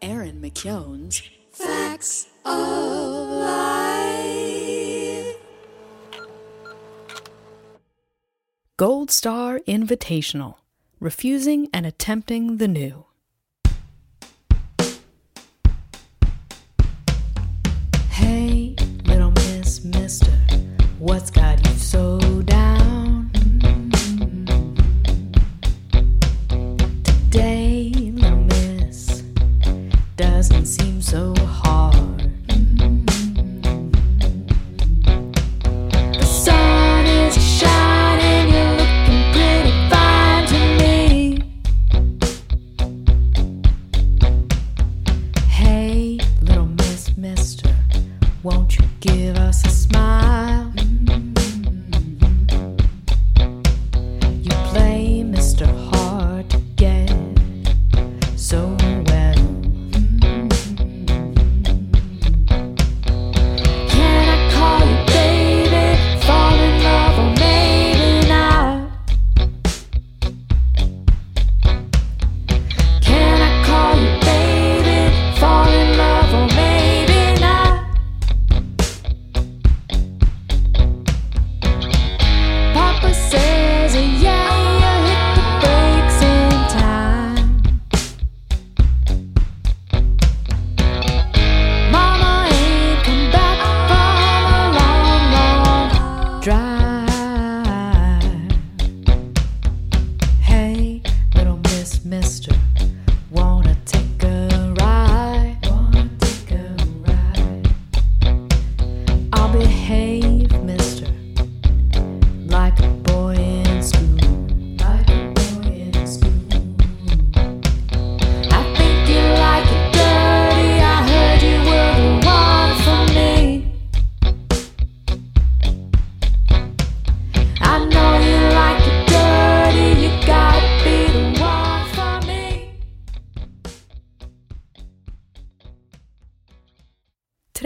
Erin McKeown's Fax of Life. Gold Star Invitational Refusing and Attempting the New.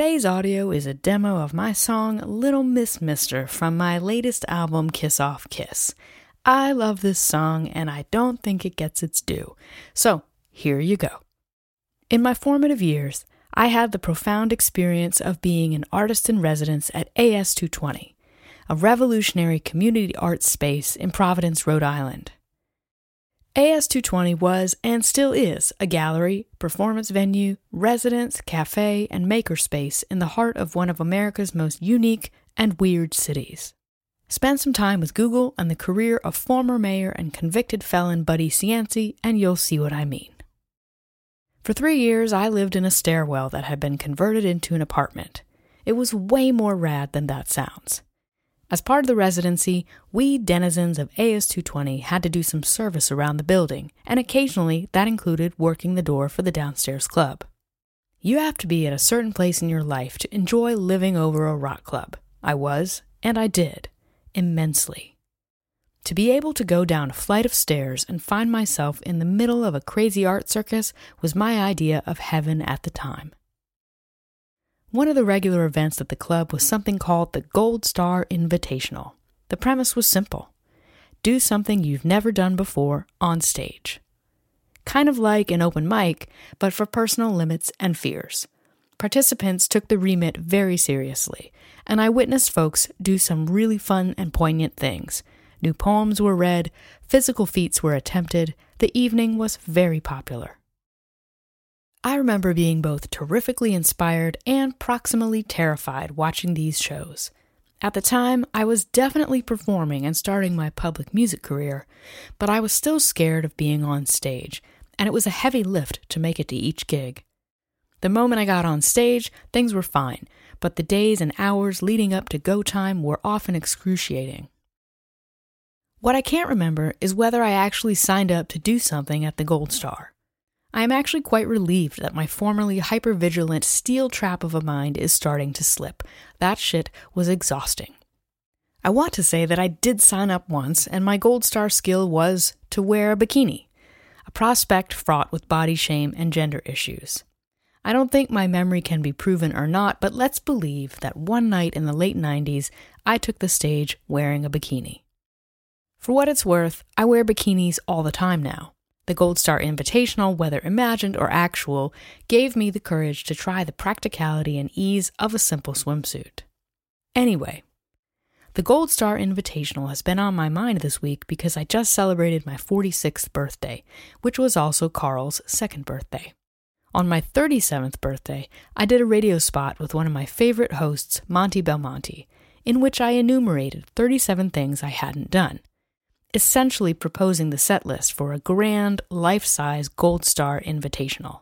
Today's audio is a demo of my song Little Miss Mister from my latest album Kiss Off Kiss. I love this song and I don't think it gets its due. So, here you go. In my formative years, I had the profound experience of being an artist in residence at AS220, a revolutionary community arts space in Providence, Rhode Island. AS220 was and still is a gallery, performance venue, residence, cafe, and makerspace in the heart of one of America's most unique and weird cities. Spend some time with Google and the career of former mayor and convicted felon Buddy Cianci, and you'll see what I mean. For three years, I lived in a stairwell that had been converted into an apartment. It was way more rad than that sounds. As part of the residency, we denizens of AS220 had to do some service around the building, and occasionally that included working the door for the downstairs club. You have to be at a certain place in your life to enjoy living over a rock club. I was, and I did, immensely. To be able to go down a flight of stairs and find myself in the middle of a crazy art circus was my idea of heaven at the time. One of the regular events at the club was something called the Gold Star Invitational. The premise was simple do something you've never done before on stage. Kind of like an open mic, but for personal limits and fears. Participants took the remit very seriously, and I witnessed folks do some really fun and poignant things. New poems were read, physical feats were attempted, the evening was very popular. I remember being both terrifically inspired and proximally terrified watching these shows. At the time, I was definitely performing and starting my public music career, but I was still scared of being on stage, and it was a heavy lift to make it to each gig. The moment I got on stage, things were fine, but the days and hours leading up to go time were often excruciating. What I can't remember is whether I actually signed up to do something at the Gold Star. I am actually quite relieved that my formerly hypervigilant steel trap of a mind is starting to slip. That shit was exhausting. I want to say that I did sign up once, and my Gold Star skill was to wear a bikini, a prospect fraught with body shame and gender issues. I don't think my memory can be proven or not, but let's believe that one night in the late 90s, I took the stage wearing a bikini. For what it's worth, I wear bikinis all the time now. The Gold Star Invitational, whether imagined or actual, gave me the courage to try the practicality and ease of a simple swimsuit. Anyway, the Gold Star Invitational has been on my mind this week because I just celebrated my 46th birthday, which was also Carl's second birthday. On my 37th birthday, I did a radio spot with one of my favorite hosts, Monty Belmonte, in which I enumerated 37 things I hadn't done, essentially proposing the set list for a grand, life size Gold Star Invitational.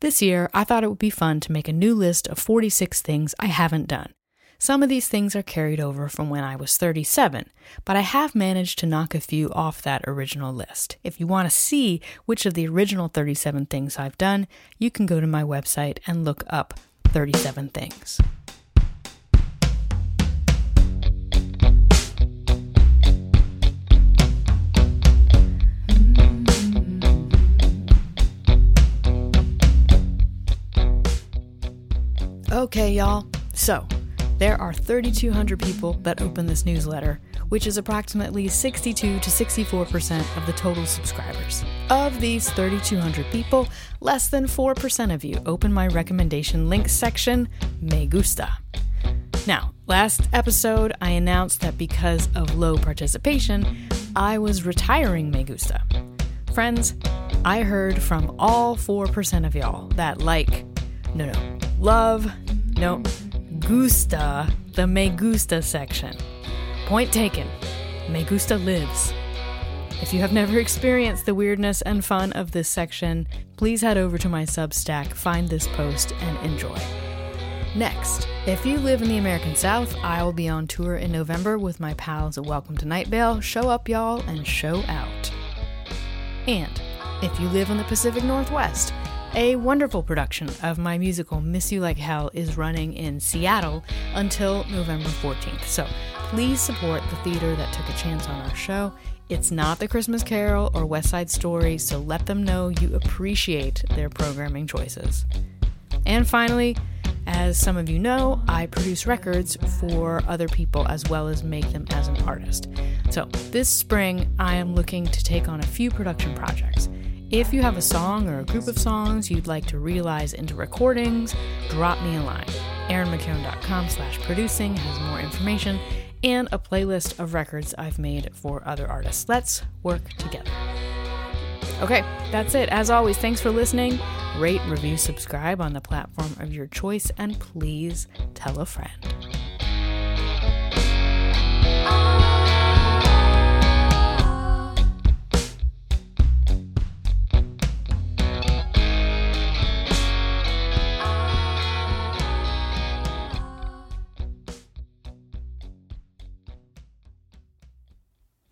This year, I thought it would be fun to make a new list of 46 things I haven't done some of these things are carried over from when I was 37, but I have managed to knock a few off that original list. If you want to see which of the original 37 things I've done, you can go to my website and look up 37 things. Okay, y'all. So, there are 3,200 people that open this newsletter, which is approximately 62 to 64% of the total subscribers. Of these 3,200 people, less than 4% of you open my recommendation links section, Me Gusta. Now, last episode, I announced that because of low participation, I was retiring Me Gusta. Friends, I heard from all 4% of y'all that like, no, no, love, no, gusta the Me Gusta section. Point taken. Me Gusta lives. If you have never experienced the weirdness and fun of this section, please head over to my Substack, find this post, and enjoy. Next, if you live in the American South, I will be on tour in November with my pals at Welcome to Night Vale. Show up, y'all, and show out. And if you live in the Pacific Northwest, a wonderful production of my musical Miss You Like Hell is running in Seattle until November 14th. So please support the theater that took a chance on our show. It's not The Christmas Carol or West Side Story, so let them know you appreciate their programming choices. And finally, as some of you know, I produce records for other people as well as make them as an artist. So this spring, I am looking to take on a few production projects. If you have a song or a group of songs you'd like to realize into recordings, drop me a line. erinmckeown.com slash producing has more information and a playlist of records I've made for other artists. Let's work together. Okay, that's it. As always, thanks for listening. Rate, review, subscribe on the platform of your choice, and please tell a friend.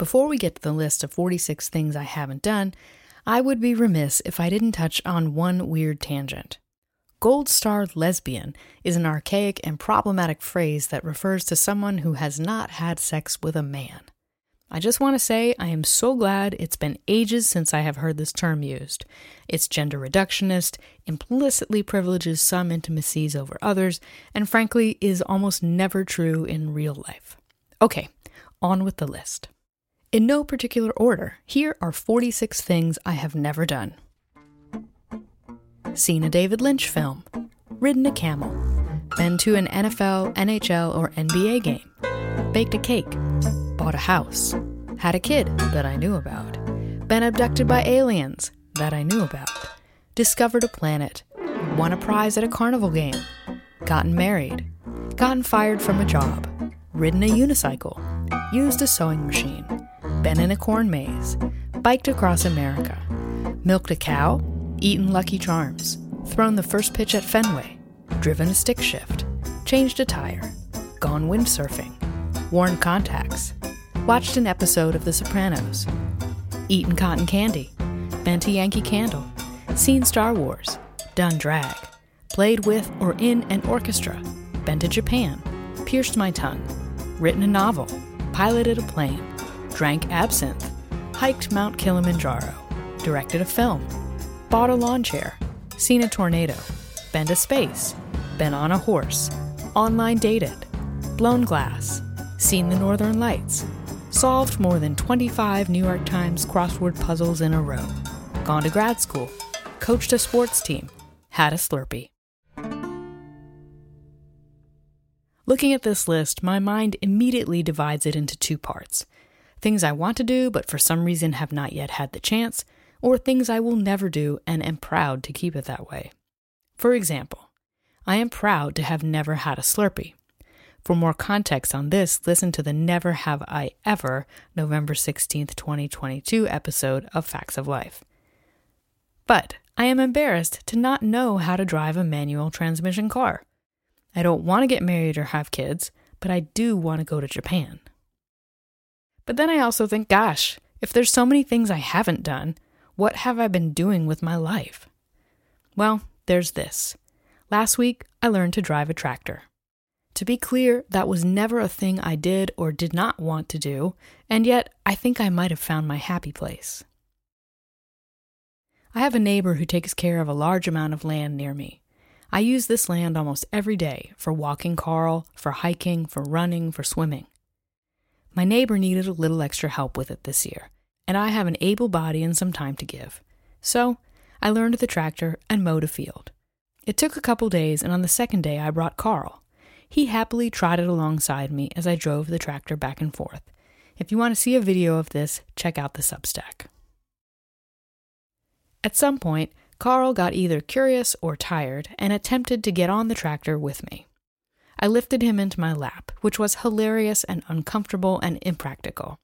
Before we get to the list of 46 things I haven't done, I would be remiss if I didn't touch on one weird tangent. Gold star lesbian is an archaic and problematic phrase that refers to someone who has not had sex with a man. I just want to say I am so glad it's been ages since I have heard this term used. It's gender reductionist, implicitly privileges some intimacies over others, and frankly is almost never true in real life. Okay, on with the list. In no particular order, here are 46 things I have never done. Seen a David Lynch film, ridden a camel, been to an NFL, NHL, or NBA game, baked a cake, bought a house, had a kid that I knew about, been abducted by aliens that I knew about, discovered a planet, won a prize at a carnival game, gotten married, gotten fired from a job, ridden a unicycle, used a sewing machine, been in a corn maze, biked across America, milked a cow, eaten Lucky Charms, thrown the first pitch at Fenway, driven a stick shift, changed a tire, gone windsurfing, worn contacts, watched an episode of The Sopranos, eaten cotton candy, bent a Yankee candle, seen Star Wars, done drag, played with or in an orchestra, been to Japan, pierced my tongue, written a novel, piloted a plane, drank absinthe, hiked Mount Kilimanjaro, directed a film, bought a lawn chair, seen a tornado, been to space, been on a horse, online dated, blown glass, seen the northern lights, solved more than 25 New York Times crossword puzzles in a row, gone to grad school, coached a sports team, had a Slurpee. Looking at this list, my mind immediately divides it into two parts things I want to do but for some reason have not yet had the chance, or things I will never do and am proud to keep it that way. For example, I am proud to have never had a Slurpee. For more context on this, listen to the Never Have I Ever November 16th, 2022 episode of Fax of Life. But I am embarrassed to not know how to drive a manual transmission car. I don't want to get married or have kids, but I do want to go to Japan. But then I also think, gosh, if there's so many things I haven't done, what have I been doing with my life? Well, there's this. Last week, I learned to drive a tractor. To be clear, that was never a thing I did or did not want to do, and yet I think I might have found my happy place. I have a neighbor who takes care of a large amount of land near me. I use this land almost every day for walking Carl, for hiking, for running, for swimming. My neighbor needed a little extra help with it this year, and I have an able body and some time to give. So I learned the tractor and mowed a field. It took a couple days, and on the second day, I brought Carl. He happily trotted alongside me as I drove the tractor back and forth. If you want to see a video of this, check out the Substack. At some point, Carl got either curious or tired and attempted to get on the tractor with me. I lifted him into my lap, which was hilarious and uncomfortable and impractical.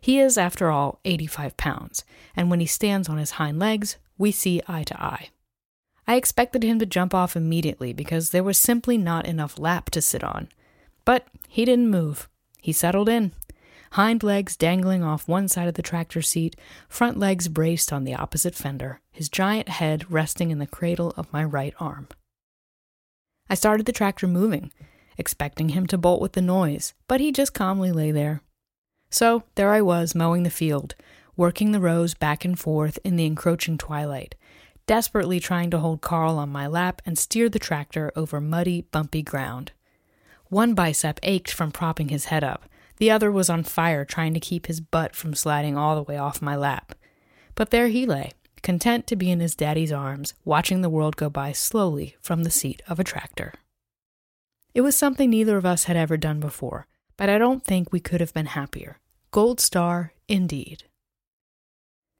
He is, after all, 85 pounds, and when he stands on his hind legs, we see eye to eye. I expected him to jump off immediately because there was simply not enough lap to sit on. But he didn't move. He settled in, hind legs dangling off one side of the tractor seat, front legs braced on the opposite fender, his giant head resting in the cradle of my right arm. I started the tractor moving, expecting him to bolt with the noise, but he just calmly lay there. So there I was mowing the field, working the rows back and forth in the encroaching twilight, desperately trying to hold Carl on my lap and steer the tractor over muddy, bumpy ground. One bicep ached from propping his head up, the other was on fire trying to keep his butt from sliding all the way off my lap. But there he lay, content to be in his daddy's arms, watching the world go by slowly from the seat of a tractor. It was something neither of us had ever done before, but I don't think we could have been happier. Gold star, indeed.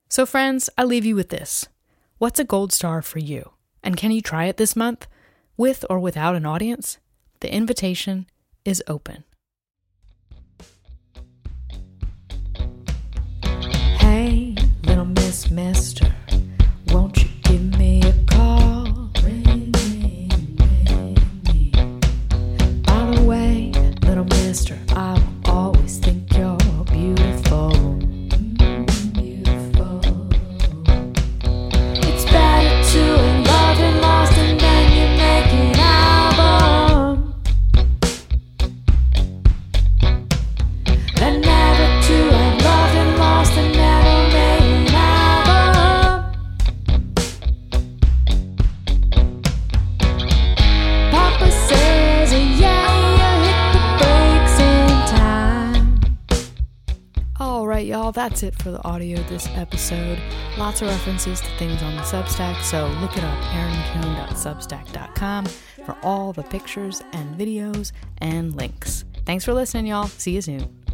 So, friends, I leave you with this. What's a gold star for you? And can you try it this month, with or without an audience? The invitation is open. Hey, little Miss Mister, that's it for the audio this episode. Lots of references to things on the Substack, so look it up, erinmckeown.substack.com for all the pictures and videos and links. Thanks for listening, y'all. See you soon.